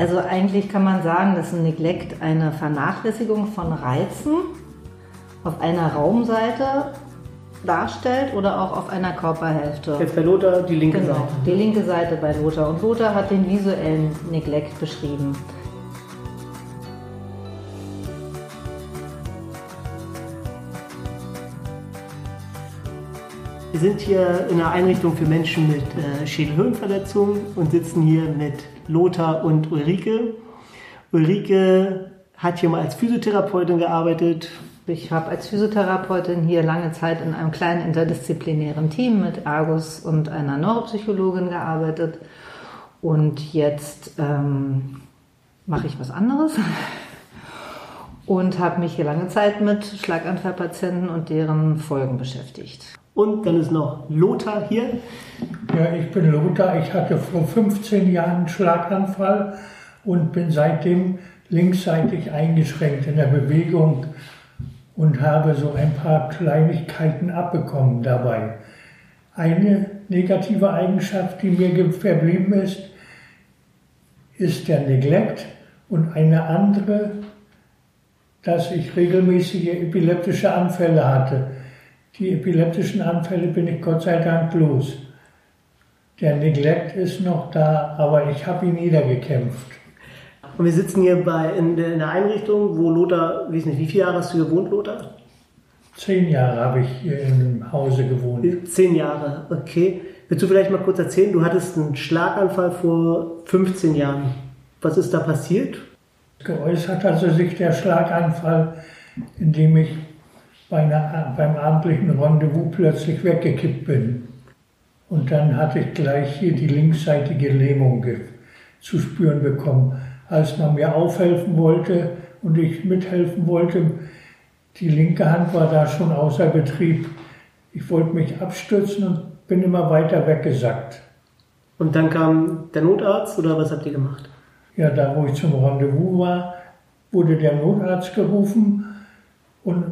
Also eigentlich kann man sagen, dass ein Neglect eine Vernachlässigung von Reizen auf einer Raumseite darstellt oder auch auf einer Körperhälfte. Jetzt bei Lothar die linke Genau, Seite. die linke Seite bei Lothar. Und Lothar hat den visuellen Neglect beschrieben. Wir sind hier in einer Einrichtung für Menschen mit äh, Schädelhirnverletzungen und sitzen hier mit Lothar und Ulrike. Ulrike hat hier mal als Physiotherapeutin gearbeitet. Ich habe als Physiotherapeutin hier lange Zeit in einem kleinen interdisziplinären Team mit Ergus und einer Neuropsychologin gearbeitet. Und jetzt ähm, mache ich was anderes und habe mich hier lange Zeit mit Schlaganfallpatienten und deren Folgen beschäftigt. Und dann ist noch Lothar hier. Ja, ich bin Lothar. Ich hatte vor 15 Jahren einen Schlaganfall und bin seitdem linksseitig eingeschränkt in der Bewegung und habe so ein paar Kleinigkeiten abbekommen dabei. Eine negative Eigenschaft, die mir verblieben ist, ist der Neglect und eine andere, dass ich regelmäßige epileptische Anfälle hatte. Die epileptischen Anfälle bin ich Gott sei Dank los. Der Neglect ist noch da, aber ich habe ihn niedergekämpft. Und wir sitzen hier bei, in, der- in der Einrichtung, wo Lothar, weiß nicht, wie viele Jahre hast du gewohnt, Lothar? Zehn Jahre habe ich hier im Hause gewohnt. Zehn Jahre, okay. Willst du vielleicht mal kurz erzählen, du hattest einen Schlaganfall vor 15 Jahren. Was ist da passiert? Geäußert also sich der Schlaganfall, indem ich bei einer, beim abendlichen Rendezvous plötzlich weggekippt bin. Und dann hatte ich gleich hier die linksseitige Lähmung zu spüren bekommen. Als man mir aufhelfen wollte und ich mithelfen wollte, die linke Hand war da schon außer Betrieb. Ich wollte mich abstützen und bin immer weiter weggesackt. Und dann kam der Notarzt oder was habt ihr gemacht? Ja, da wo ich zum Rendezvous war, wurde der Notarzt gerufen und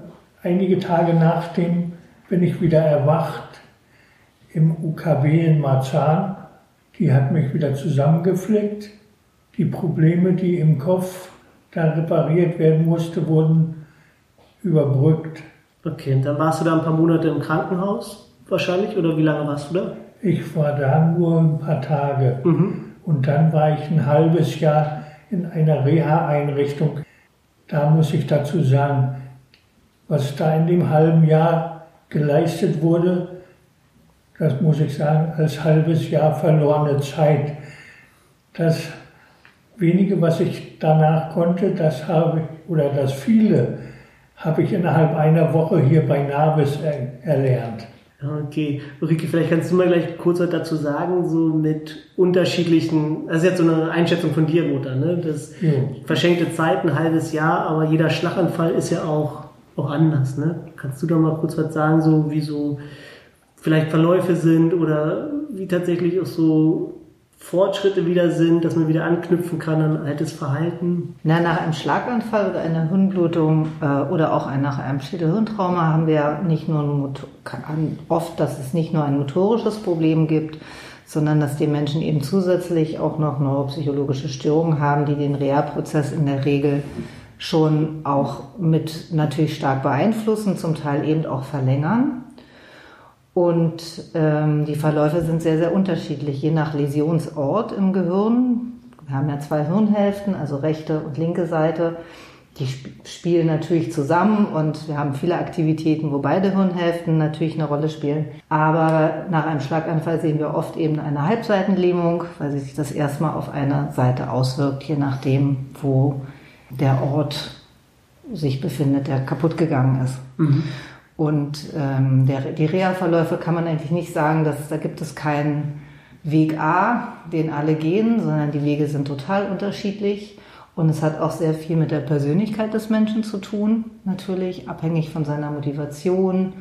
einige Tage nachdem bin ich wieder erwacht im UKW in Marzahn. Die hat mich wieder zusammengeflickt. Die Probleme, die im Kopf da repariert werden mussten, wurden überbrückt. Okay, und dann warst du da ein paar Monate im Krankenhaus wahrscheinlich oder wie lange warst du da? Ich war da nur ein paar Tage. Mhm. Und dann war ich ein halbes Jahr in einer Reha-Einrichtung. Da muss ich dazu sagen, was da in dem halben Jahr geleistet wurde, das muss ich sagen, als halbes Jahr verlorene Zeit. Das wenige, was ich danach konnte, das habe ich, oder das viele, habe ich innerhalb einer Woche hier bei Navis er, erlernt. Okay, Ulrike, vielleicht kannst du mal gleich kurz was dazu sagen, so mit unterschiedlichen, das ist jetzt so eine Einschätzung von dir, Lothar, ne? Das Jo. verschenkte Zeit, ein halbes Jahr, aber jeder Schlaganfall ist ja auch, auch anders, ne? Kannst du da mal kurz was sagen, so wie so vielleicht Verläufe sind oder wie tatsächlich auch so Fortschritte wieder sind, dass man wieder anknüpfen kann an altes Verhalten? Na, nach einem Schlaganfall oder einer Hirnblutung äh, oder auch nach einem Schädelhirntrauma haben wir nicht nur Motor, oft, dass es nicht nur ein motorisches Problem gibt, sondern dass die Menschen eben zusätzlich auch noch neuropsychologische Störungen haben, die den Reha-Prozess in der Regel schon auch mit natürlich stark beeinflussen, zum Teil eben auch verlängern. Und ähm, die Verläufe sind sehr, sehr unterschiedlich, je nach Läsionsort im Gehirn. Wir haben ja zwei Hirnhälften, also rechte und linke Seite. Die sp spielen natürlich zusammen und wir haben viele Aktivitäten, wo beide Hirnhälften natürlich eine Rolle spielen. Aber nach einem Schlaganfall sehen wir oft eben eine Halbseitenlähmung, weil sich das erstmal auf eine Seite auswirkt, je nachdem, wo der Ort sich befindet, der kaputt gegangen ist. Und ähm, der, die Reha-Verläufe kann man eigentlich nicht sagen, dass da gibt es keinen Weg A, den alle gehen, sondern die Wege sind total unterschiedlich. Und es hat auch sehr viel mit der Persönlichkeit des Menschen zu tun, natürlich, abhängig von seiner Motivation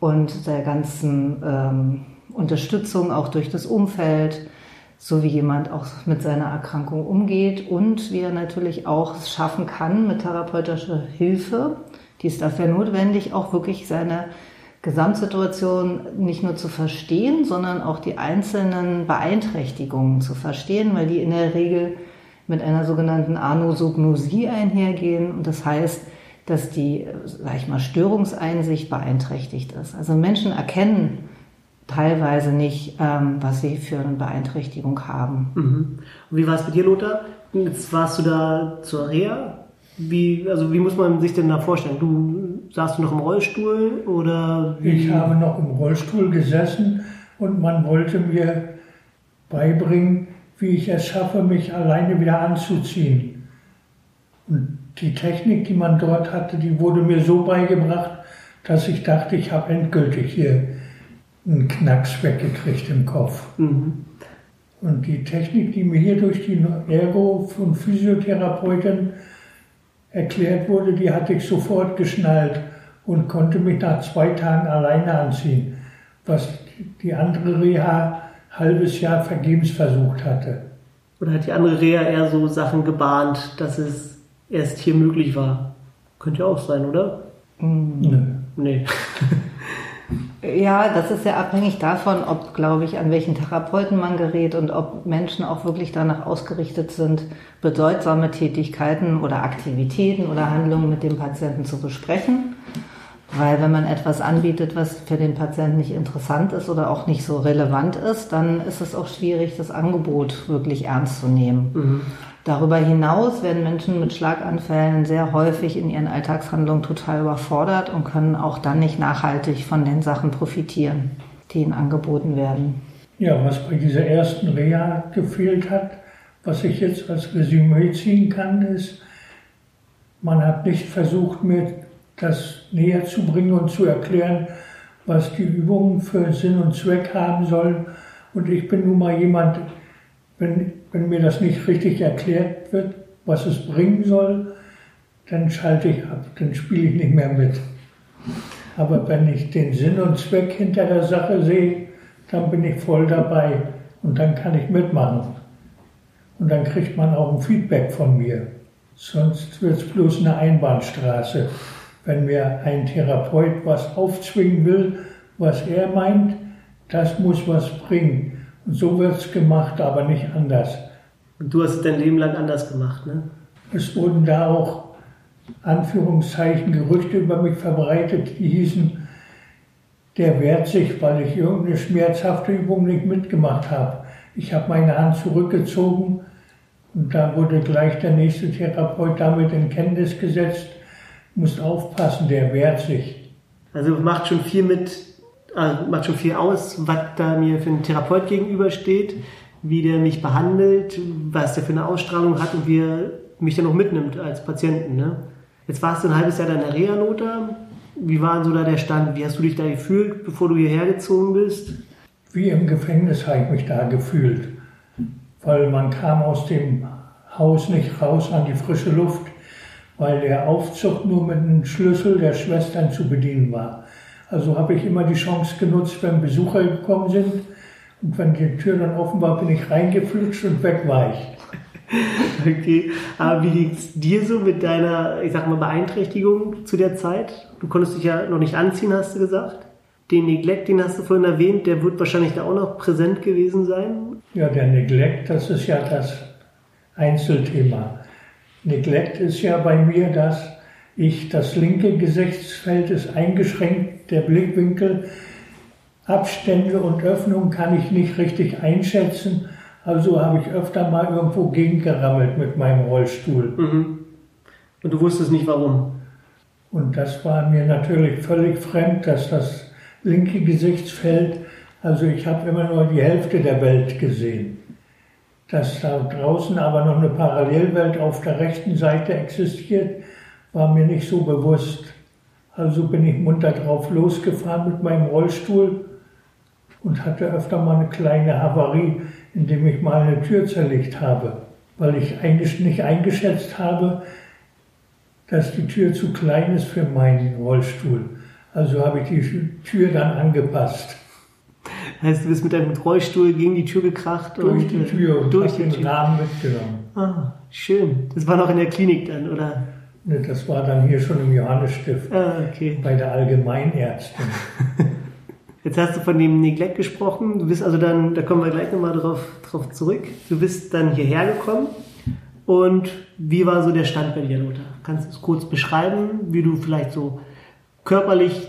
und der ganzen ähm, Unterstützung auch durch das Umfeld, so wie jemand auch mit seiner Erkrankung umgeht und wie er natürlich auch es schaffen kann, mit therapeutischer Hilfe, die ist dafür notwendig, auch wirklich seine Gesamtsituation nicht nur zu verstehen, sondern auch die einzelnen Beeinträchtigungen zu verstehen, weil die in der Regel mit einer sogenannten Anosognosie einhergehen. Und das heißt, dass die, sag ich mal, Störungseinsicht beeinträchtigt ist. Also Menschen erkennen teilweise nicht, ähm, was sie für eine Beeinträchtigung haben. Mhm. Und wie war es bei dir, Lothar? Jetzt warst du da zur Reha. Wie, also wie muss man sich denn da vorstellen? Du saßt du noch im Rollstuhl oder? Wie? Ich habe noch im Rollstuhl gesessen und man wollte mir beibringen, wie ich es schaffe, mich alleine wieder anzuziehen. Und die Technik, die man dort hatte, die wurde mir so beigebracht, dass ich dachte, ich habe endgültig hier einen Knacks weggekriegt im Kopf. Mhm. Und die Technik, die mir hier durch die Ergo- und Physiotherapeutin erklärt wurde, die hatte ich sofort geschnallt und konnte mich nach zwei Tagen alleine anziehen, was die andere Reha halbes Jahr vergebens versucht hatte. Oder hat die andere Reha eher so Sachen gebahnt, dass es erst hier möglich war? Könnte ja auch sein, oder? Mhm. Nö. Nee. Ja, das ist ja abhängig davon, ob, glaube ich, an welchen Therapeuten man gerät und ob Menschen auch wirklich danach ausgerichtet sind, bedeutsame Tätigkeiten oder Aktivitäten oder Handlungen mit dem Patienten zu besprechen. Weil wenn man etwas anbietet, was für den Patienten nicht interessant ist oder auch nicht so relevant ist, dann ist es auch schwierig, das Angebot wirklich ernst zu nehmen. Mhm. Darüber hinaus werden Menschen mit Schlaganfällen sehr häufig in ihren Alltagshandlungen total überfordert und können auch dann nicht nachhaltig von den Sachen profitieren, die ihnen angeboten werden. Ja, was bei dieser ersten Reha gefehlt hat, was ich jetzt als Resümee ziehen kann, ist, man hat nicht versucht, mir das näher zu bringen und zu erklären, was die Übungen für Sinn und Zweck haben sollen. Und ich bin nun mal jemand, wenn wenn mir das nicht richtig erklärt wird, was es bringen soll, dann schalte ich ab, dann spiele ich nicht mehr mit. Aber wenn ich den Sinn und Zweck hinter der Sache sehe, dann bin ich voll dabei und dann kann ich mitmachen. Und dann kriegt man auch ein Feedback von mir. Sonst wird es bloß eine Einbahnstraße. Wenn mir ein Therapeut was aufzwingen will, was er meint, das muss was bringen. Und so wird es gemacht, aber nicht anders. Und du hast es dein Leben lang anders gemacht, ne? Es wurden da auch Anführungszeichen Gerüchte über mich verbreitet, die hießen, der wehrt sich, weil ich irgendeine schmerzhafte Übung nicht mitgemacht habe. Ich habe meine Hand zurückgezogen und da wurde gleich der nächste Therapeut damit in Kenntnis gesetzt, musst aufpassen, der wehrt sich. Also macht schon viel mit, also macht schon viel aus, was da mir für ein Therapeut gegenübersteht wie der mich behandelt, was der für eine Ausstrahlung hat und wie er mich dann auch mitnimmt als Patienten. Ne? Jetzt warst du ein halbes Jahr in der Reha-Nota. Wie war denn so da der Stand? Wie hast du dich da gefühlt, bevor du hierher gezogen bist? Wie im Gefängnis habe ich mich da gefühlt, weil man kam aus dem Haus nicht raus an die frische Luft, weil der Aufzug nur mit einem Schlüssel der Schwestern zu bedienen war. Also habe ich immer die Chance genutzt, wenn Besucher gekommen sind, und wenn die Tür dann offen war, bin ich reingeflutscht und weg war ich. Okay, aber wie ging es dir so mit deiner, ich sag mal, Beeinträchtigung zu der Zeit? Du konntest dich ja noch nicht anziehen, hast du gesagt. Den Neglect, den hast du vorhin erwähnt, der wird wahrscheinlich da auch noch präsent gewesen sein. Ja, der Neglect, das ist ja das Einzelthema. Neglect ist ja bei mir, dass ich das linke Gesichtsfeld ist eingeschränkt, der Blickwinkel Abstände und Öffnungen kann ich nicht richtig einschätzen. Also habe ich öfter mal irgendwo gegengerammelt mit meinem Rollstuhl. Mhm. Und du wusstest nicht warum? Und das war mir natürlich völlig fremd, dass das linke Gesichtsfeld, also ich habe immer nur die Hälfte der Welt gesehen. Dass da draußen aber noch eine Parallelwelt auf der rechten Seite existiert, war mir nicht so bewusst. Also bin ich munter drauf losgefahren mit meinem Rollstuhl und hatte öfter mal eine kleine Havarie, indem ich mal eine Tür zerlegt habe, weil ich eigentlich nicht eingeschätzt habe, dass die Tür zu klein ist für meinen Rollstuhl. Also habe ich die Tür dann angepasst. Heißt, du bist mit deinem Rollstuhl gegen die Tür gekracht? Durch und, die Tür und durch den Tür. Rahmen mitgenommen. Ah, schön. Das war noch in der Klinik dann, oder? Ne, das war dann hier schon im Johannesstift. Ah, okay. Bei der Allgemeinärztin. Jetzt hast du von dem Neglect gesprochen. Du bist also dann, da kommen wir gleich nochmal drauf, drauf zurück. Du bist dann hierher gekommen Und wie war so der Stand bei dir, Lothar? Kannst du es kurz beschreiben, wie du vielleicht so körperlich,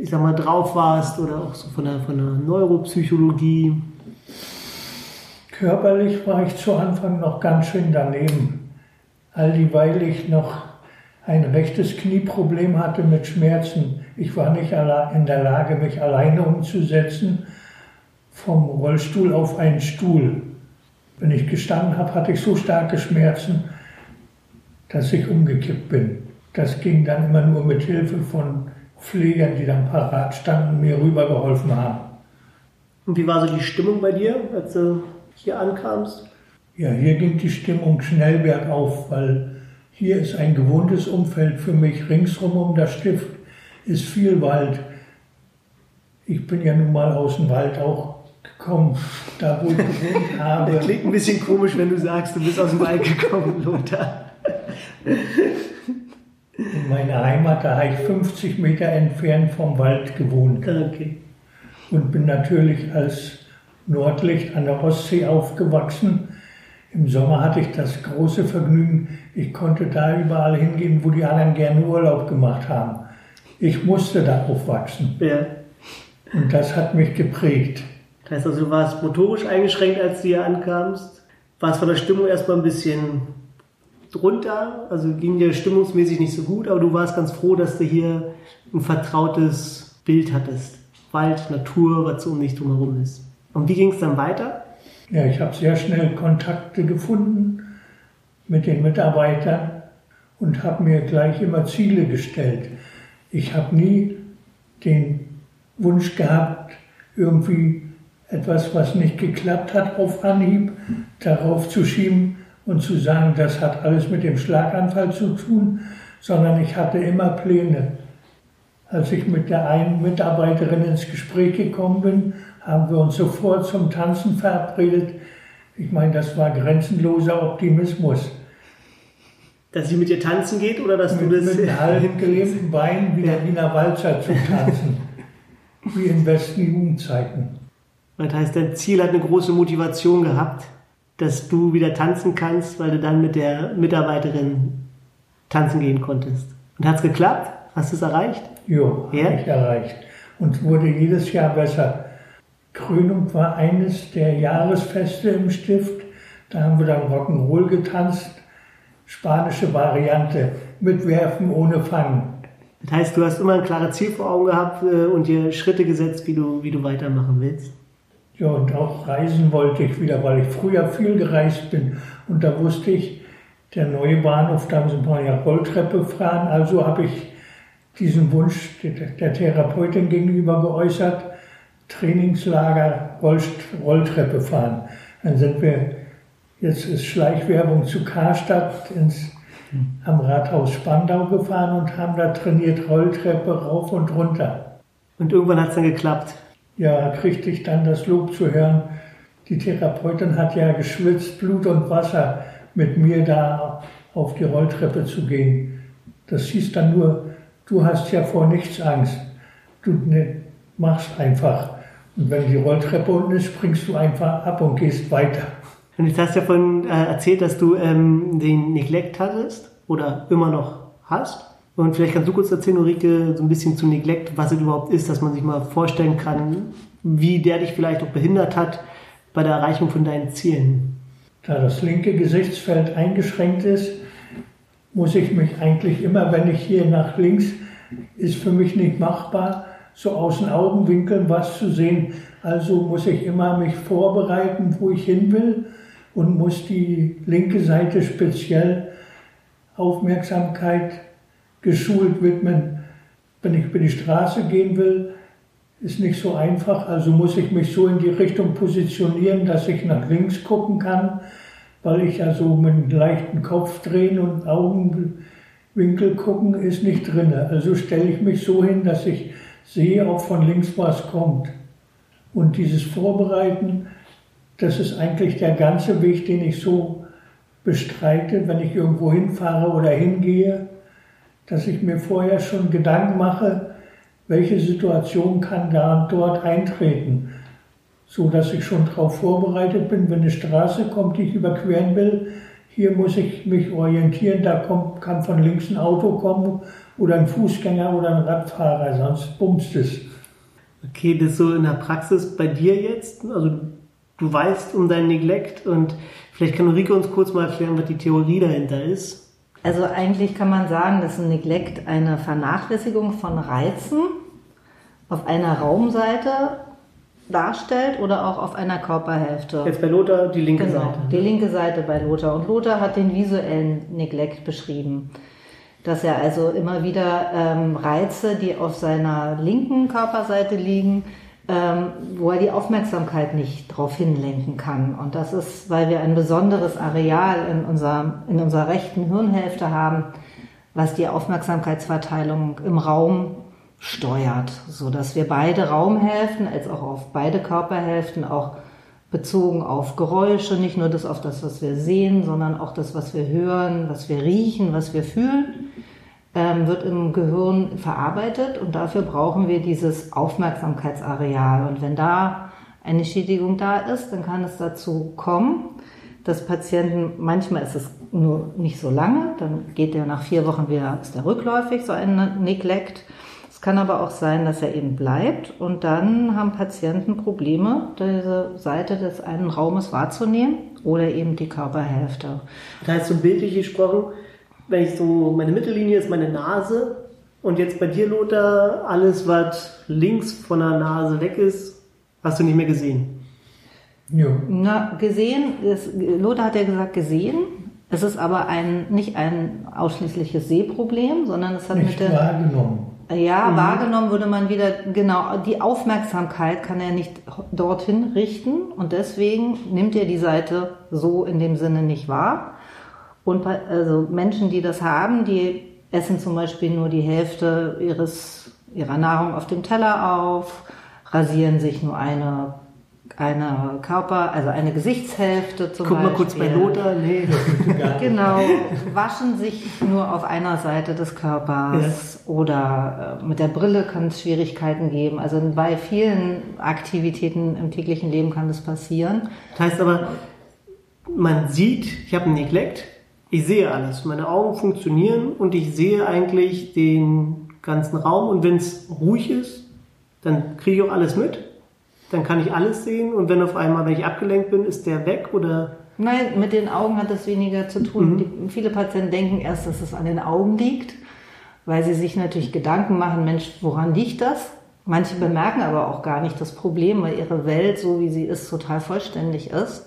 ich sag mal, drauf warst oder auch so von der, von der Neuropsychologie? Körperlich war ich zu Anfang noch ganz schön daneben. All dieweil ich noch ein rechtes Knieproblem hatte mit Schmerzen. Ich war nicht in der Lage, mich alleine umzusetzen vom Rollstuhl auf einen Stuhl. Wenn ich gestanden habe, hatte ich so starke Schmerzen, dass ich umgekippt bin. Das ging dann immer nur mit Hilfe von Pflegern, die dann parat standen und mir rübergeholfen haben. Und wie war so die Stimmung bei dir, als du hier ankamst? Ja, hier ging die Stimmung schnell bergauf, weil hier ist ein gewohntes Umfeld für mich. Ringsrum um das Stift ist viel Wald. Ich bin ja nun mal aus dem Wald auch gekommen, da wo ich gewohnt habe. Das klingt ein bisschen komisch, wenn du sagst, du bist aus dem Wald gekommen, Lothar. In meiner Heimat, da habe ich 50 Meter entfernt vom Wald gewohnt. Okay. Und bin natürlich als Nordlicht an der Ostsee aufgewachsen. Im Sommer hatte ich das große Vergnügen, ich konnte da überall hingehen, wo die anderen gerne Urlaub gemacht haben. Ich musste da aufwachsen. Ja. Und das hat mich geprägt. Das heißt also, du warst motorisch eingeschränkt, als du hier ankamst. Warst von der Stimmung erstmal ein bisschen drunter, also ging dir stimmungsmäßig nicht so gut, aber du warst ganz froh, dass du hier ein vertrautes Bild hattest. Wald, Natur, was so um dich drumherum ist. Und wie ging es dann weiter? Ja, ich habe sehr schnell Kontakte gefunden mit den Mitarbeitern und habe mir gleich immer Ziele gestellt. Ich habe nie den Wunsch gehabt, irgendwie etwas, was nicht geklappt hat, auf Anhieb darauf zu schieben und zu sagen, das hat alles mit dem Schlaganfall zu tun, sondern ich hatte immer Pläne. Als ich mit der einen Mitarbeiterin ins Gespräch gekommen bin, haben wir uns sofort zum Tanzen verabredet. Ich meine, das war grenzenloser Optimismus. Dass sie mit dir tanzen geht oder dass mit, du das. Mit halb gelähmten Beinen wie der Wiener Walzer zu tanzen. wie in besten Jugendzeiten. Das heißt, dein Ziel hat eine große Motivation gehabt, dass du wieder tanzen kannst, weil du dann mit der Mitarbeiterin tanzen gehen konntest. Und hat es geklappt? Hast du es erreicht? Jo, ja, habe ich erreicht. Und wurde jedes Jahr besser. Krönung war eines der Jahresfeste im Stift. Da haben wir dann Rock'n'Roll getanzt. Spanische Variante mit Werfen ohne Fangen. Das heißt, du hast immer ein klares Ziel vor Augen gehabt äh, und dir Schritte gesetzt, wie du, wie du weitermachen willst. Ja, und auch reisen wollte ich wieder, weil ich früher viel gereist bin. Und da wusste ich, der neue Bahnhof, da müssen wir ja Rolltreppe fahren. Also habe ich diesen Wunsch der Therapeutin gegenüber geäußert, Trainingslager Rolltreppe fahren. Dann sind wir, jetzt ist Schleichwerbung zu Karstadt ins, am Rathaus Spandau gefahren und haben da trainiert Rolltreppe rauf und runter. Und irgendwann hat es dann geklappt ja, kriegte ich dann das Lob zu hören. Die Therapeutin hat ja geschwitzt, Blut und Wasser mit mir da auf die Rolltreppe zu gehen. Das hieß dann nur, du hast ja vor nichts Angst. Du ne, machst einfach. Und wenn die Rolltreppe unten ist, springst du einfach ab und gehst weiter. Und jetzt hast du ja von äh, erzählt, dass du ähm, den Neglect hattest oder immer noch hast. Und vielleicht kannst du kurz erzählen, Ulrike, so ein bisschen zu Neglect, was es überhaupt ist, dass man sich mal vorstellen kann, wie der dich vielleicht auch behindert hat bei der Erreichung von deinen Zielen. Da das linke Gesichtsfeld eingeschränkt ist, muss ich mich eigentlich immer, wenn ich hier nach links, ist für mich nicht machbar, so aus den Augenwinkeln was zu sehen. Also muss ich immer mich vorbereiten, wo ich hin will und muss die linke Seite speziell Aufmerksamkeit geschult widmen. Wenn ich über die Straße gehen will, ist nicht so einfach. Also muss ich mich so in die Richtung positionieren, dass ich nach links gucken kann, weil ich ja so mit einem leichten Kopf drehen und Augenwinkel gucken ist nicht drin. Also stelle ich mich so hin, dass ich sehe, ob von links was kommt. Und dieses Vorbereiten, das ist eigentlich der ganze Weg, den ich so bestreite, wenn ich irgendwo hinfahre oder hingehe dass ich mir vorher schon Gedanken mache, welche Situation kann da und dort eintreten, so dass ich schon darauf vorbereitet bin, wenn eine Straße kommt, die ich überqueren will. Hier muss ich mich orientieren, da kommt, kann von links ein Auto kommen oder ein Fußgänger oder ein Radfahrer, sonst bumst es. Okay, das so in der Praxis bei dir jetzt, also du weißt um dein Neglect und vielleicht kann Ulrike uns kurz mal erklären, was die Theorie dahinter ist. Also eigentlich kann man sagen, dass ein Neglect eine Vernachlässigung von Reizen auf einer Raumseite darstellt oder auch auf einer Körperhälfte. Jetzt bei Lothar die linke genau, Seite. die linke Seite bei Lothar. Und Lothar hat den visuellen Neglect beschrieben. Dass er also immer wieder ähm, Reize, die auf seiner linken Körperseite liegen, ähm, wo er die Aufmerksamkeit nicht darauf hinlenken kann. Und das ist, weil wir ein besonderes Areal in, unser, in unserer rechten Hirnhälfte haben, was die Aufmerksamkeitsverteilung im Raum steuert, so dass wir beide Raumhälften als auch auf beide Körperhälften auch bezogen auf Geräusche, nicht nur das auf das, was wir sehen, sondern auch das, was wir hören, was wir riechen, was wir fühlen, ähm, wird im Gehirn verarbeitet und dafür brauchen wir dieses Aufmerksamkeitsareal. Und wenn da eine Schädigung da ist, dann kann es dazu kommen, dass Patienten, manchmal ist es nur nicht so lange, dann geht der nach vier Wochen wieder, ist der rückläufig, so ein Neglect. Es kann aber auch sein, dass er eben bleibt und dann haben Patienten Probleme, diese Seite des einen Raumes wahrzunehmen oder eben die Körperhälfte. Das heißt, so bildlich gesprochen, wenn ich so, meine Mittellinie ist meine Nase und jetzt bei dir, Lothar, alles, was links von der Nase weg ist, hast du nicht mehr gesehen. Ja. Na, gesehen, ist, Lothar hat ja gesagt gesehen. Es ist aber ein, nicht ein ausschließliches Sehproblem, sondern es hat Nicht mit der, wahrgenommen. Ja, wahrgenommen würde man wieder, genau, die Aufmerksamkeit kann er nicht dorthin richten und deswegen nimmt er die Seite so in dem Sinne nicht wahr. Und also Menschen, die das haben, die essen zum Beispiel nur die Hälfte ihres, ihrer Nahrung auf dem Teller auf, rasieren sich nur eine, eine Körper, also eine Gesichtshälfte zum Guck Beispiel. mal kurz bei Lothar, nee. Genau, waschen sich nur auf einer Seite des Körpers oder äh, mit der Brille kann es Schwierigkeiten geben. Also bei vielen Aktivitäten im täglichen Leben kann das passieren. Das heißt aber, man sieht, ich habe ein Neglect, ich sehe alles, meine Augen funktionieren und ich sehe eigentlich den ganzen Raum und wenn es ruhig ist, dann kriege ich auch alles mit, dann kann ich alles sehen und wenn auf einmal, wenn ich abgelenkt bin, ist der weg oder Nein, mit den Augen hat das weniger zu tun. Die, viele Patienten denken erst, dass es an den Augen liegt, weil sie sich natürlich Gedanken machen, Mensch, woran liegt das? Manche bemerken aber auch gar nicht das Problem, weil ihre Welt, so wie sie ist, total vollständig ist.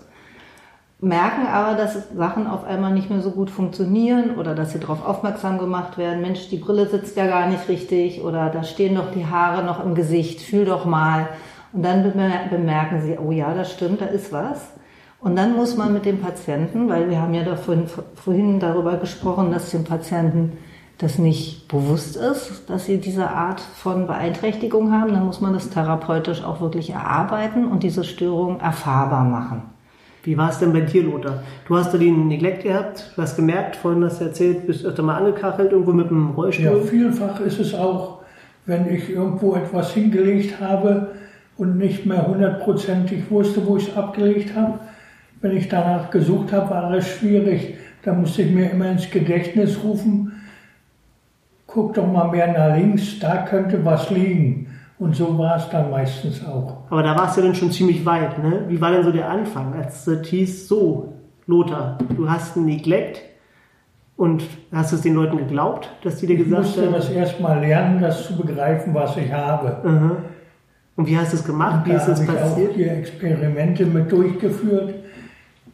Merken aber, dass Sachen auf einmal nicht mehr so gut funktionieren oder dass sie darauf aufmerksam gemacht werden. Mensch, die Brille sitzt ja gar nicht richtig oder da stehen doch die Haare noch im Gesicht, fühl doch mal. Und dann bemer- bemerken sie, oh ja, das stimmt, da ist was. Und dann muss man mit dem Patienten, weil wir haben ja davon, vorhin darüber gesprochen, dass dem Patienten das nicht bewusst ist, dass sie diese Art von Beeinträchtigung haben, dann muss man das therapeutisch auch wirklich erarbeiten und diese Störung erfahrbar machen. wie war es denn bei dir, Lothar? Du hast da den Neglect gehabt, du hast gemerkt, vorhin hast du erzählt, bist öfter mal angekachelt, irgendwo mit dem Ja, Rollstuhl. vielfach ist es auch, wenn ich irgendwo etwas hingelegt habe und nicht mehr hundertprozentig wusste, wo ich es abgelegt habe. Wenn ich danach gesucht habe, war es schwierig. Da musste ich mir immer ins Gedächtnis rufen, guck doch mal mehr nach links, da könnte was liegen. Und so war es dann meistens auch. Aber da warst du dann schon ziemlich weit, ne? Wie war denn so der Anfang, als es hieß, so, Lothar, du hast ein Neglect und hast es den Leuten geglaubt, dass die dir Ich gesagt musste haben? das erstmal lernen, das zu begreifen, was ich habe. Aha. Und wie hast du es gemacht? Wie ist es habe ich auch passiert? hier Experimente mit durchgeführt.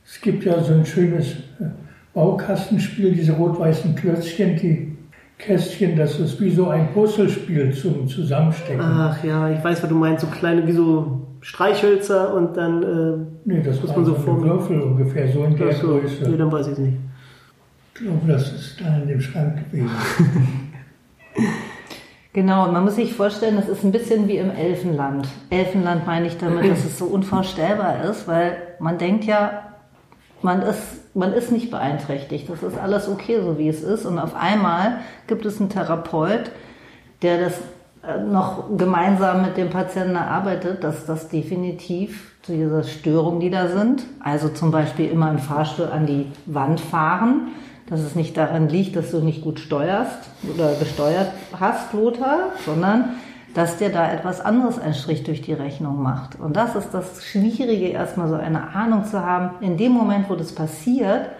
Es gibt ja so ein schönes äh, Baukastenspiel, diese rot-weißen Klötzchen, die Kästchen, das ist wie so ein Puzzlespiel zum Zusammenstecken. Ach ja, ich weiß, was du meinst, so kleine wie so Streichhölzer und dann äh, nee, das muss man so formen. Würfel ungefähr, so in der so, Größe. nee, dann weiß ich es nicht. Ich glaube, das ist da in dem Schrank gewesen. Genau, man muss sich vorstellen, das ist ein bisschen wie im Elfenland. Elfenland meine ich damit, dass es so unvorstellbar ist, weil man denkt ja, man ist, man ist nicht beeinträchtigt. Das ist alles okay, so wie es ist. Und auf einmal gibt es einen Therapeut, der das äh, noch gemeinsam mit dem Patienten erarbeitet, dass das definitiv zu dieser Störung, die da sind, also zum Beispiel immer im Fahrstuhl an die Wand fahren, dass es nicht daran liegt, dass du nicht gut steuerst oder gesteuert hast, Lothar, sondern dass dir da etwas anderes einen Strich durch die Rechnung macht. Und das ist das Schwierige, erstmal so eine Ahnung zu haben, in dem Moment, wo das passiert,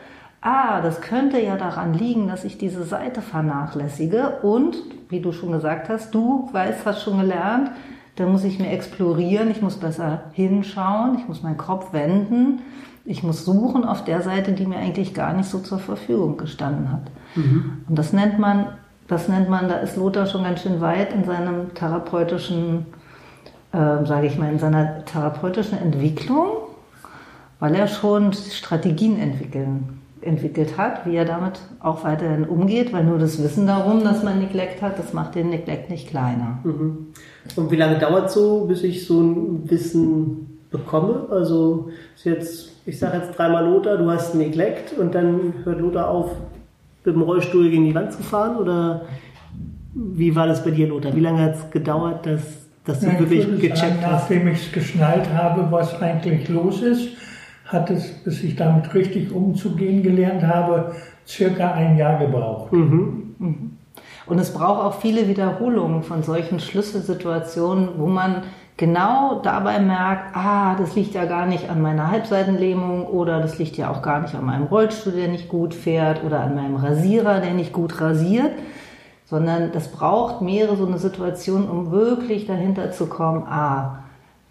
ah, das könnte ja daran liegen, dass ich diese Seite vernachlässige und, wie du schon gesagt hast, du weißt, hast schon gelernt, da muss ich mir explorieren, ich muss besser hinschauen, ich muss meinen Kopf wenden, ich muss suchen auf der Seite, die mir eigentlich gar nicht so zur Verfügung gestanden hat. Mhm. Und das nennt man das nennt man, da ist Lothar schon ganz schön weit in seinem therapeutischen, äh, sage ich mal, in seiner therapeutischen Entwicklung, weil er schon Strategien entwickeln, entwickelt hat, wie er damit auch weiterhin umgeht, weil nur das Wissen darum, dass man Neglect hat, das macht den Neglect nicht kleiner. Mhm. Und wie lange dauert so, bis ich so ein Wissen bekomme? Also ist jetzt, ich sage jetzt dreimal Lothar, du hast Neglect und dann hört Lothar auf, mit dem Rollstuhl gegen die Wand zu fahren? Oder wie war das bei dir, Lothar? Wie lange hat es gedauert, dass, dass du ja, wirklich gecheckt sagen, hast? Nachdem ich es geschnallt habe, was eigentlich los ist, hat es, bis ich damit richtig umzugehen gelernt habe, circa ein Jahr gebraucht. Mhm. Mhm. Und es braucht auch viele Wiederholungen von solchen Schlüsselsituationen, wo man genau dabei merkt, ah, das liegt ja gar nicht an meiner Halbseitenlähmung oder das liegt ja auch gar nicht an meinem Rollstuhl, der nicht gut fährt oder an meinem Rasierer, der nicht gut rasiert, sondern das braucht mehrere so eine Situation, um wirklich dahinter zu kommen, ah,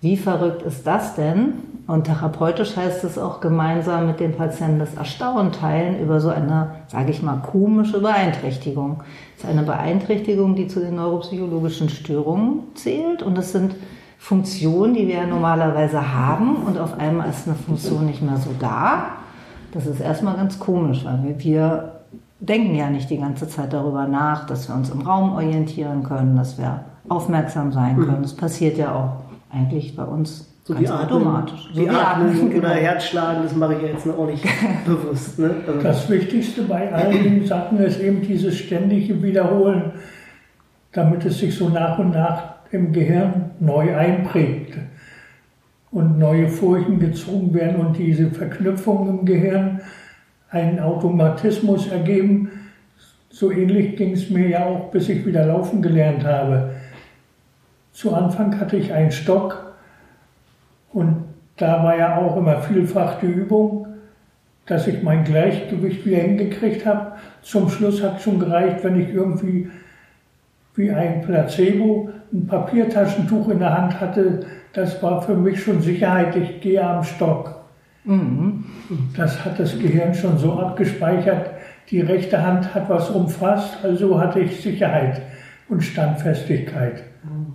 wie verrückt ist das denn? Und therapeutisch heißt es auch gemeinsam mit den Patienten das Erstaunen teilen über so eine, sage ich mal, komische Beeinträchtigung. Es ist eine Beeinträchtigung, die zu den neuropsychologischen Störungen zählt und es sind Funktion, die wir normalerweise haben und auf einmal ist eine Funktion nicht mehr so da. Das ist erstmal ganz komisch, weil wir denken ja nicht die ganze Zeit darüber nach, dass wir uns im Raum orientieren können, dass wir aufmerksam sein können. Mhm. Das passiert ja auch eigentlich bei uns so ganz automatisch. So wie Atmen genau. oder Herzschlagen, das mache ich jetzt noch nicht bewusst. Ne? Also das Wichtigste bei all den Sachen ist eben dieses ständige Wiederholen, damit es sich so nach und nach im Gehirn neu einprägt und neue Furchen gezogen werden und diese Verknüpfungen im Gehirn einen Automatismus ergeben. So ähnlich ging es mir ja auch, bis ich wieder laufen gelernt habe. Zu Anfang hatte ich einen Stock und da war ja auch immer vielfach die Übung, dass ich mein Gleichgewicht wieder hingekriegt habe. Zum Schluss hat es schon gereicht, wenn ich irgendwie wie ein Placebo ein Papiertaschentuch in der Hand hatte, das war für mich schon Sicherheit, ich gehe am Stock. Mhm. Das hat das Gehirn schon so abgespeichert. Die rechte Hand hat was umfasst, also hatte ich Sicherheit und Standfestigkeit. Du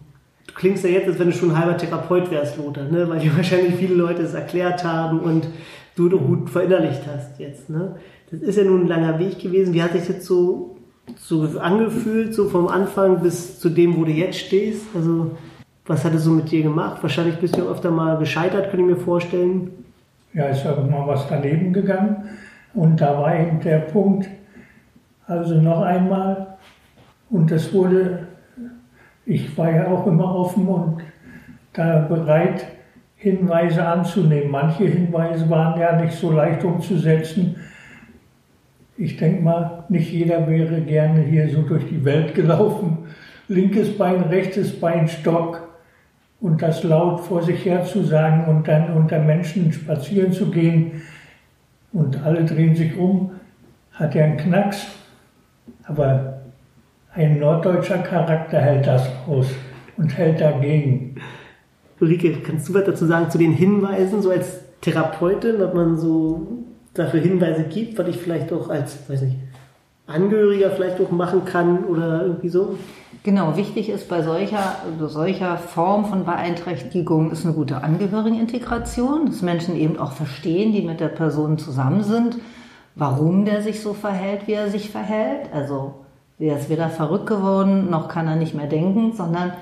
klingst ja jetzt, als wenn du schon ein halber Therapeut wärst, Lothar, ne? weil dir wahrscheinlich viele Leute es erklärt haben und du doch gut verinnerlicht hast jetzt. Ne? Das ist ja nun ein langer Weg gewesen. Wie hat sich jetzt so so angefühlt, so vom Anfang bis zu dem, wo du jetzt stehst? Also, was hat es so mit dir gemacht? Wahrscheinlich bist du öfter mal gescheitert, könnte ich mir vorstellen. Ja, ist ja mal was daneben gegangen. Und da war eben der Punkt, also noch einmal, und das wurde, ich war ja auch immer offen und da bereit, Hinweise anzunehmen. Manche Hinweise waren ja nicht so leicht umzusetzen, ich denke mal, nicht jeder wäre gerne hier so durch die Welt gelaufen. Linkes Bein, rechtes Bein, Stock und das laut vor sich her zu sagen und dann unter Menschen spazieren zu gehen und alle drehen sich um, hat ja einen Knacks. Aber ein norddeutscher Charakter hält das aus und hält dagegen. Ulrike, kannst du was dazu sagen zu den Hinweisen, so als Therapeutin, ob man so dafür Hinweise gibt, was ich vielleicht auch als, weiß nicht, Angehöriger vielleicht auch machen kann oder irgendwie so? Genau, wichtig ist bei solcher, also solcher Form von Beeinträchtigung ist eine gute Angehörigenintegration, dass Menschen eben auch verstehen, die mit der Person zusammen sind, warum der sich so verhält, wie er sich verhält. Also der ist weder verrückt geworden, noch kann er nicht mehr denken, sondern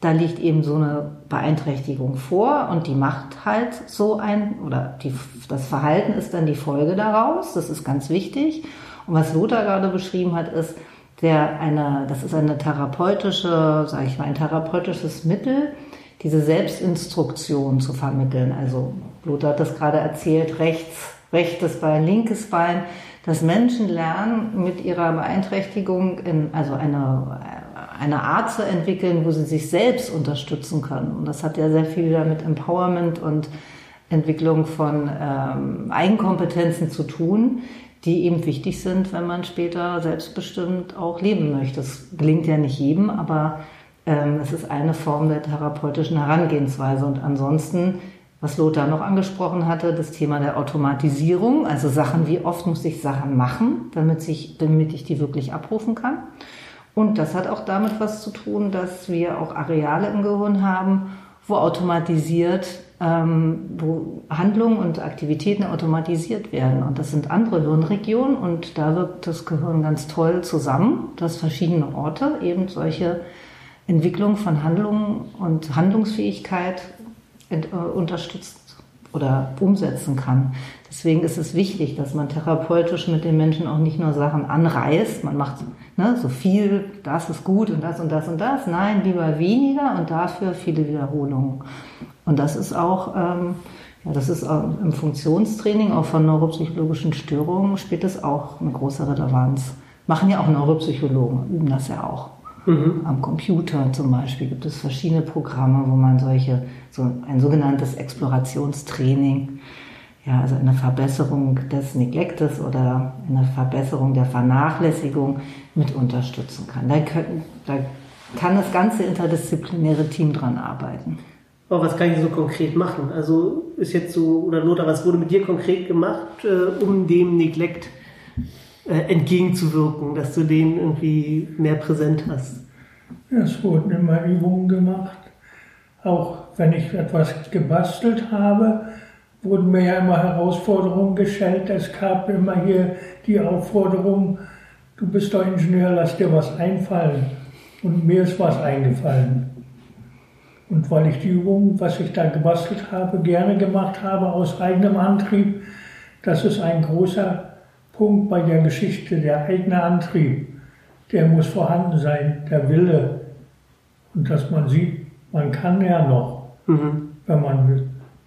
da liegt eben so eine Beeinträchtigung vor und die macht halt so ein, oder die, das Verhalten ist dann die Folge daraus, das ist ganz wichtig. Und was Lothar gerade beschrieben hat, ist, der eine, das ist eine therapeutische, sage ich mal, ein therapeutisches Mittel, diese Selbstinstruktion zu vermitteln. Also Lothar hat das gerade erzählt, rechts, rechtes Bein, linkes Bein, dass Menschen lernen, mit ihrer Beeinträchtigung in, also eine, eine Art zu entwickeln, wo sie sich selbst unterstützen können. Und das hat ja sehr viel damit Empowerment und Entwicklung von ähm, Eigenkompetenzen zu tun, die eben wichtig sind, wenn man später selbstbestimmt auch leben möchte. Das gelingt ja nicht jedem, aber ähm, es ist eine Form der therapeutischen Herangehensweise. Und ansonsten, was Lothar noch angesprochen hatte, das Thema der Automatisierung, also Sachen, wie oft muss ich Sachen machen, damit, ich, damit ich die wirklich abrufen kann. Und das hat auch damit was zu tun, dass wir auch Areale im Gehirn haben, wo automatisiert, ähm, wo Handlungen und Aktivitäten automatisiert werden. Und das sind andere Hirnregionen und da wirkt das Gehirn ganz toll zusammen, dass verschiedene Orte eben solche Entwicklung von Handlungen und Handlungsfähigkeit äh, unterstützt oder umsetzen kann. Deswegen ist es wichtig, dass man therapeutisch mit den Menschen auch nicht nur Sachen anreißt, man macht ne, so viel, das ist gut und das und das und das. Nein, lieber weniger und dafür viele Wiederholungen. Und das ist auch, ähm, ja, das ist auch im Funktionstraining, auch von neuropsychologischen Störungen, spielt das auch eine große Relevanz. Machen ja auch Neuropsychologen, üben das ja auch. Mhm. Am Computer zum Beispiel gibt es verschiedene Programme, wo man solche, so ein sogenanntes Explorationstraining, ja, also eine Verbesserung des Neglektes oder eine Verbesserung der Vernachlässigung mit unterstützen kann. Da, können, da kann das ganze interdisziplinäre Team dran arbeiten. Aber was kann ich so konkret machen? Also ist jetzt so, oder Lothar, was wurde mit dir konkret gemacht, äh, um dem Neglekt äh, entgegenzuwirken, dass du den irgendwie mehr präsent hast? Es wurden immer Übungen gemacht. Auch wenn ich etwas gebastelt habe, wurden mir ja immer Herausforderungen gestellt. Es gab immer hier die Aufforderung, du bist doch Ingenieur, lass dir was einfallen. Und mir ist was eingefallen. Und weil ich die Übung, was ich da gebastelt habe, gerne gemacht habe aus eigenem Antrieb, das ist ein großer Punkt bei der Geschichte, der eigene Antrieb, der muss vorhanden sein, der Wille. Und dass man sieht, man kann ja noch, mhm. wenn man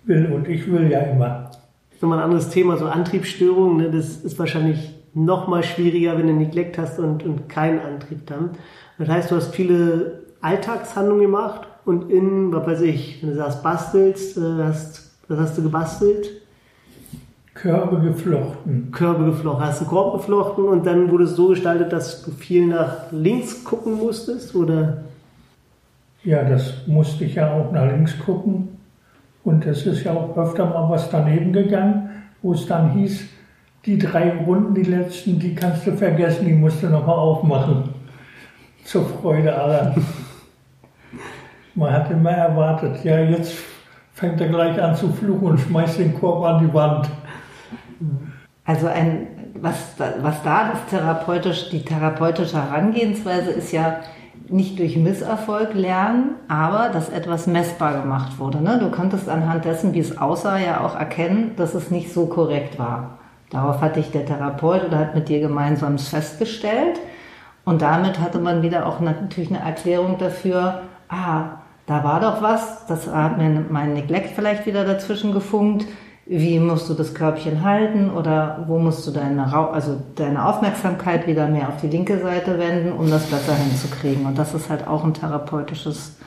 will. Und ich will ja immer. Das ist nochmal ein anderes Thema, so Antriebsstörungen. Ne? Das ist wahrscheinlich noch mal schwieriger, wenn du Neglect hast und, und keinen Antrieb dann. Das heißt, du hast viele Alltagshandlungen gemacht und in, was weiß ich, wenn du sagst, bastelst, äh, hast, was hast du gebastelt? Körbe geflochten. Körbe geflochten. Hast du Korb geflochten und dann wurde es so gestaltet, dass du viel nach links gucken musstest, oder? Ja, das musste ich ja auch nach links gucken. Und es ist ja auch öfter mal was daneben gegangen, wo es dann hieß, die drei Runden, die letzten, die kannst du vergessen, die musst du nochmal aufmachen. Zur Freude aller. Man hat immer erwartet, ja, jetzt fängt er gleich an zu fluchen und schmeißt den Korb an die Wand. Also ein, was, was da das therapeutisch, die therapeutische Herangehensweise ist ja nicht durch Misserfolg lernen, aber dass etwas messbar gemacht wurde. Ne? Du konntest anhand dessen, wie es aussah, ja auch erkennen, dass es nicht so korrekt war. Darauf hatte ich der Therapeut oder hat mit dir gemeinsam festgestellt. Und damit hatte man wieder auch natürlich eine Erklärung dafür, ah, da war doch was, das hat mir mein Neglect vielleicht wieder dazwischen gefunkt wie musst du das Körbchen halten oder wo musst du deine, also deine Aufmerksamkeit wieder mehr auf die linke Seite wenden, um das besser hinzukriegen. Und das ist halt auch ein therapeutisches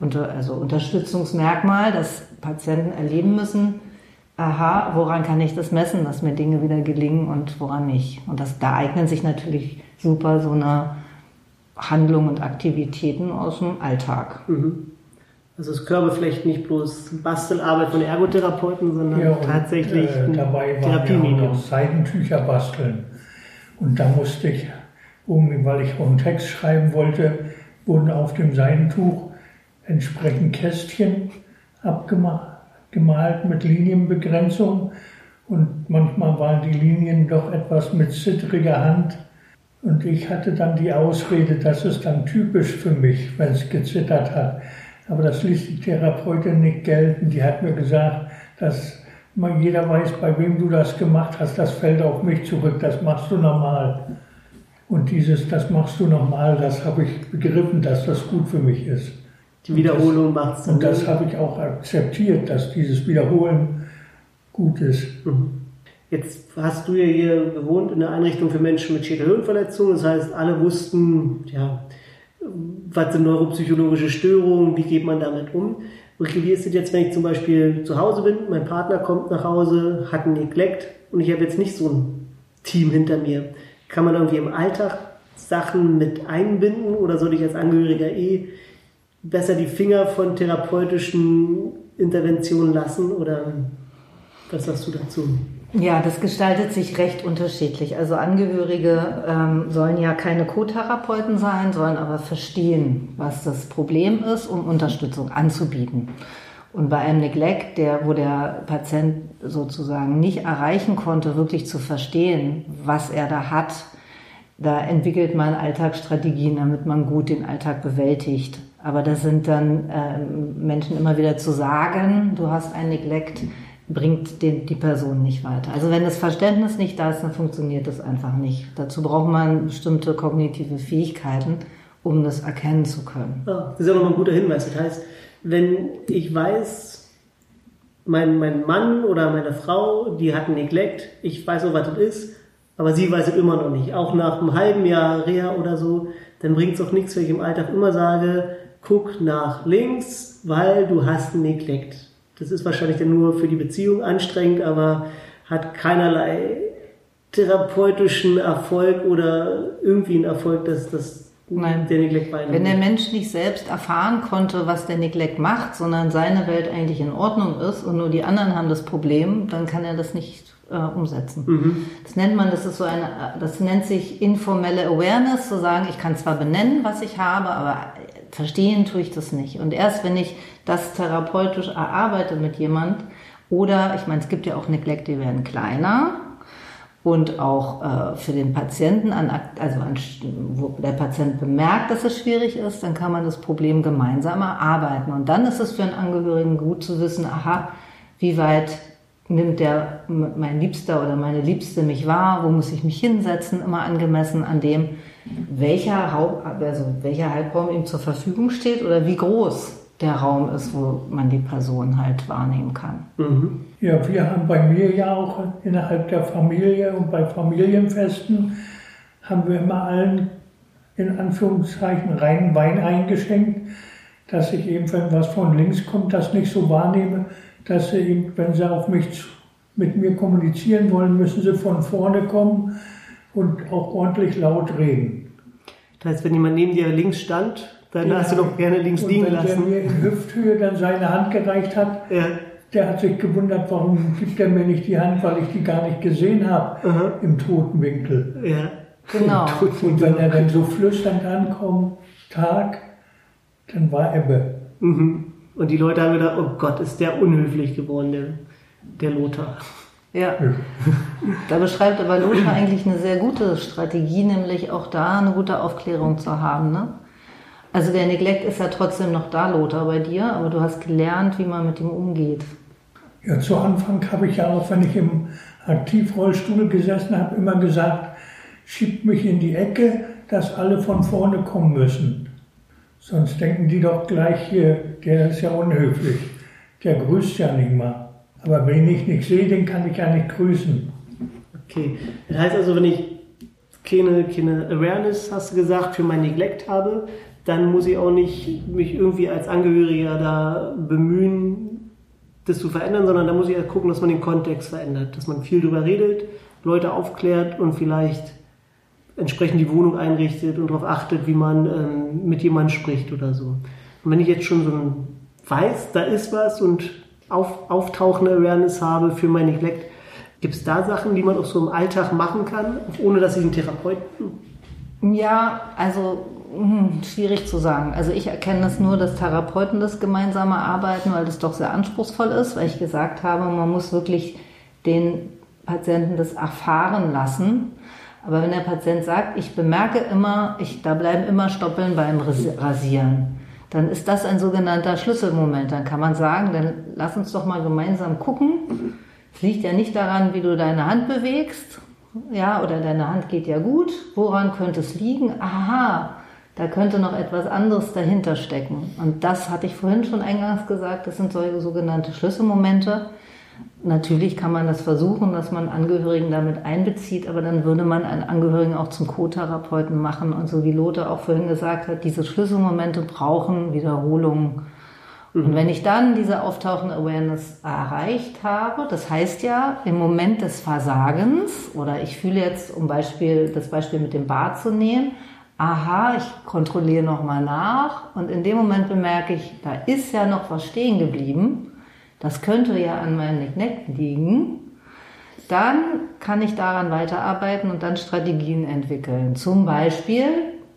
also Unterstützungsmerkmal, dass Patienten erleben müssen, aha, woran kann ich das messen, dass mir Dinge wieder gelingen und woran nicht. Und das, da eignen sich natürlich super so eine Handlung und Aktivitäten aus dem Alltag. Mhm. Also es Körbe vielleicht nicht bloß Bastelarbeit von Ergotherapeuten, sondern ja, und, tatsächlich äh, dabei Therapiemedium. Seidentücher basteln. Und da musste ich, weil ich einen Text schreiben wollte, wurden auf dem Seidentuch entsprechend Kästchen abgemalt mit Linienbegrenzung. Und manchmal waren die Linien doch etwas mit zittriger Hand. Und ich hatte dann die Ausrede, das ist dann typisch für mich, wenn es gezittert hat. Aber das ließ die Therapeutin nicht gelten. Die hat mir gesagt, dass jeder weiß, bei wem du das gemacht hast, das fällt auf mich zurück, das machst du normal. Und dieses, das machst du nochmal, das habe ich begriffen, dass das gut für mich ist. Die Wiederholung macht es. Und das habe ich auch akzeptiert, dass dieses Wiederholen gut ist. Mhm. Jetzt hast du ja hier gewohnt in der Einrichtung für Menschen mit Schädelhirnverletzungen. Das heißt, alle wussten, ja, was sind neuropsychologische Störungen, wie geht man damit um. Wie ist es jetzt, wenn ich zum Beispiel zu Hause bin, mein Partner kommt nach Hause, hat einen Neglect und ich habe jetzt nicht so ein Team hinter mir. Kann man irgendwie im Alltag Sachen mit einbinden oder soll ich als Angehöriger eh besser die Finger von therapeutischen Interventionen lassen oder was sagst du dazu? Ja, das gestaltet sich recht unterschiedlich. Also Angehörige ähm, sollen ja keine Co-Therapeuten sein, sollen aber verstehen, was das Problem ist, um Unterstützung anzubieten. Und bei einem Neglect, der, wo der Patient sozusagen nicht erreichen konnte, wirklich zu verstehen, was er da hat, da entwickelt man Alltagsstrategien, damit man gut den Alltag bewältigt. Aber das sind dann äh, Menschen immer wieder zu sagen, du hast ein Neglect, bringt den, die Person nicht weiter. Also wenn das Verständnis nicht da ist, dann funktioniert das einfach nicht. Dazu braucht man bestimmte kognitive Fähigkeiten, um das erkennen zu können. Ja, das ist ja nochmal ein guter Hinweis. Das heißt, wenn ich weiß, mein, mein Mann oder meine Frau, die hat ein Neglect, ich weiß auch, was das ist, aber sie weiß es immer noch nicht. Auch nach einem halben Jahr Reha oder so, dann bringt es auch nichts, wenn ich im Alltag immer sage, guck nach links, weil du hast ein Neglect. Das ist wahrscheinlich dann nur für die Beziehung anstrengend, aber hat keinerlei therapeutischen Erfolg oder irgendwie einen Erfolg, dass das Nein. der Neglect bei Wenn der Mensch nicht selbst erfahren konnte, was der Neglect macht, sondern seine Welt eigentlich in Ordnung ist und nur die anderen haben das Problem, dann kann er das nicht äh, umsetzen. Mhm. Das nennt man, das ist so eine, das nennt sich informelle Awareness, zu sagen, ich kann zwar benennen, was ich habe, aber verstehen tue ich das nicht. Und erst wenn ich das therapeutisch erarbeite mit jemand, oder ich meine, es gibt ja auch Neglect, die werden kleiner und auch äh, für den Patienten, an, also an, wo der Patient bemerkt, dass es schwierig ist, dann kann man das Problem gemeinsam erarbeiten. Und dann ist es für einen Angehörigen gut zu wissen, aha, wie weit nimmt der mein Liebster oder meine Liebste mich wahr, wo muss ich mich hinsetzen, immer angemessen an dem, welcher, Raum, also welcher Halbraum ihm zur Verfügung steht oder wie groß der Raum ist, wo man die Person halt wahrnehmen kann. Mhm. Ja, wir haben bei mir ja auch innerhalb der Familie und bei Familienfesten haben wir immer allen in Anführungszeichen reinen Wein eingeschenkt, dass ich eben, wenn was von links kommt, das nicht so wahrnehme, dass sie eben, wenn sie auf mich mit mir kommunizieren wollen, müssen sie von vorne kommen und auch ordentlich laut reden. Das heißt, wenn jemand neben dir links stand, dann ja. hast du doch gerne links und liegen wenn lassen. Wenn der mir in Hüfthöhe dann seine Hand gereicht hat, ja. der hat sich gewundert, warum gibt er mir nicht die Hand, weil ich die gar nicht gesehen habe Aha. im Totenwinkel. Ja. Genau. Und wenn er dann so flüsternd ankommt, Tag, dann war Ebbe. Mhm. Und die Leute haben gedacht, oh Gott, ist der unhöflich geworden, der, der Lothar. Ja. Da beschreibt aber Lothar eigentlich eine sehr gute Strategie, nämlich auch da eine gute Aufklärung zu haben. Ne? Also der Neglect ist ja trotzdem noch da, Lothar, bei dir, aber du hast gelernt, wie man mit ihm umgeht. Ja, zu Anfang habe ich ja auch, wenn ich im Aktivrollstuhl gesessen habe, immer gesagt, schiebt mich in die Ecke, dass alle von vorne kommen müssen. Sonst denken die doch gleich hier, der ist ja unhöflich, der grüßt ja nicht mal. Aber wenn ich nicht sehe, den kann ich ja nicht grüßen. Okay, das heißt also, wenn ich keine, keine Awareness, hast du gesagt, für mein Neglect habe, dann muss ich auch nicht mich irgendwie als Angehöriger da bemühen, das zu verändern, sondern da muss ich halt gucken, dass man den Kontext verändert, dass man viel drüber redet, Leute aufklärt und vielleicht entsprechend die Wohnung einrichtet und darauf achtet, wie man ähm, mit jemandem spricht oder so. Und wenn ich jetzt schon so ein weiß, da ist was und auf, auftauchende Awareness habe für mein Neglect, gibt es da Sachen, die man auch so im Alltag machen kann, ohne dass ich einen Therapeuten ja, also hm, schwierig zu sagen. Also ich erkenne das nur, dass Therapeuten das gemeinsame arbeiten, weil das doch sehr anspruchsvoll ist, weil ich gesagt habe, man muss wirklich den Patienten das erfahren lassen. Aber wenn der Patient sagt, ich bemerke immer, ich, da bleiben immer Stoppeln beim Rasieren, dann ist das ein sogenannter Schlüsselmoment. Dann kann man sagen, dann lass uns doch mal gemeinsam gucken. Es liegt ja nicht daran, wie du deine Hand bewegst, ja, oder deine Hand geht ja gut. Woran könnte es liegen? Aha, da könnte noch etwas anderes dahinter stecken. Und das hatte ich vorhin schon eingangs gesagt, das sind solche sogenannte Schlüsselmomente. Natürlich kann man das versuchen, dass man Angehörigen damit einbezieht, aber dann würde man einen Angehörigen auch zum Co-Therapeuten machen. Und so wie Lothar auch vorhin gesagt hat, diese Schlüsselmomente brauchen Wiederholung. Mhm. Und wenn ich dann diese auftauchende Awareness erreicht habe, das heißt ja, im Moment des Versagens, oder ich fühle jetzt, um Beispiel, das Beispiel mit dem Bad zu nehmen, aha, ich kontrolliere nochmal nach und in dem Moment bemerke ich, da ist ja noch was stehen geblieben, das könnte ja an meinem Neck liegen, dann kann ich daran weiterarbeiten und dann Strategien entwickeln. Zum Beispiel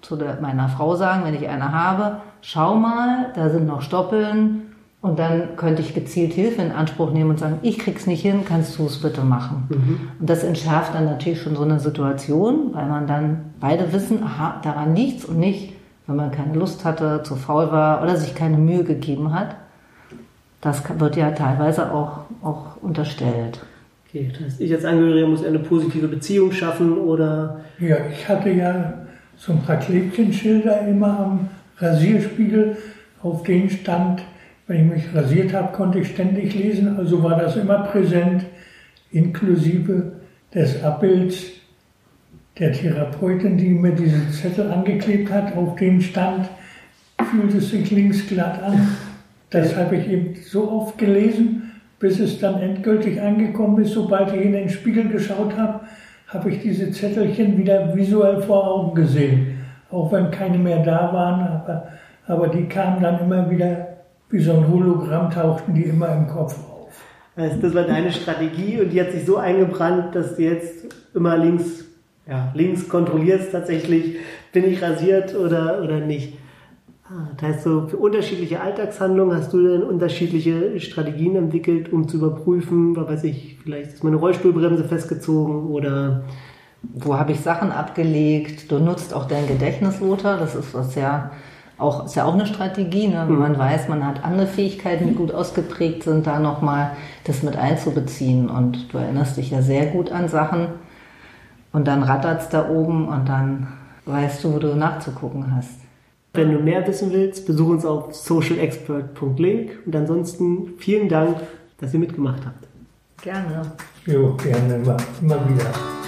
zu meiner Frau sagen, wenn ich eine habe, schau mal, da sind noch Stoppeln, und dann könnte ich gezielt Hilfe in Anspruch nehmen und sagen, ich krieg's nicht hin, kannst du es bitte machen. Mhm. Und das entschärft dann natürlich schon so eine Situation, weil man dann beide wissen, aha, daran nichts und nicht, wenn man keine Lust hatte, zu faul war oder sich keine Mühe gegeben hat. Das wird ja teilweise auch, auch unterstellt. Okay, das heißt, ich als Angehöriger muss eine positive Beziehung schaffen oder? Ja, ich hatte ja so ein paar Klebchenschilder immer am Rasierspiegel, auf denen stand, wenn ich mich rasiert habe, konnte ich ständig lesen, also war das immer präsent, inklusive des Abbilds der Therapeutin, die mir diese Zettel angeklebt hat, auf dem stand, fühlt es sich links glatt an. Das habe ich eben so oft gelesen, bis es dann endgültig angekommen ist. Sobald ich in den Spiegel geschaut habe, habe ich diese Zettelchen wieder visuell vor Augen gesehen. Auch wenn keine mehr da waren, aber, aber die kamen dann immer wieder wie so ein Hologramm tauchten die immer im Kopf auf. Also das war deine Strategie und die hat sich so eingebrannt, dass du jetzt immer links, ja, links kontrollierst tatsächlich, bin ich rasiert oder, oder nicht. Ah, das heißt, so für unterschiedliche Alltagshandlungen hast du dann unterschiedliche Strategien entwickelt, um zu überprüfen, was weiß ich, vielleicht ist meine Rollstuhlbremse festgezogen oder wo habe ich Sachen abgelegt. Du nutzt auch dein Gedächtnis, Lothar, das ist was sehr auch, ist ja auch eine Strategie, ne? wenn mhm. man weiß, man hat andere Fähigkeiten, die gut ausgeprägt sind, da nochmal das mit einzubeziehen. Und du erinnerst dich ja sehr gut an Sachen und dann rattert es da oben und dann weißt du, wo du nachzugucken hast. Wenn du mehr wissen willst, besuch uns auf socialexpert.link und ansonsten vielen Dank, dass ihr mitgemacht habt. Gerne. Jo, gerne, immer wieder.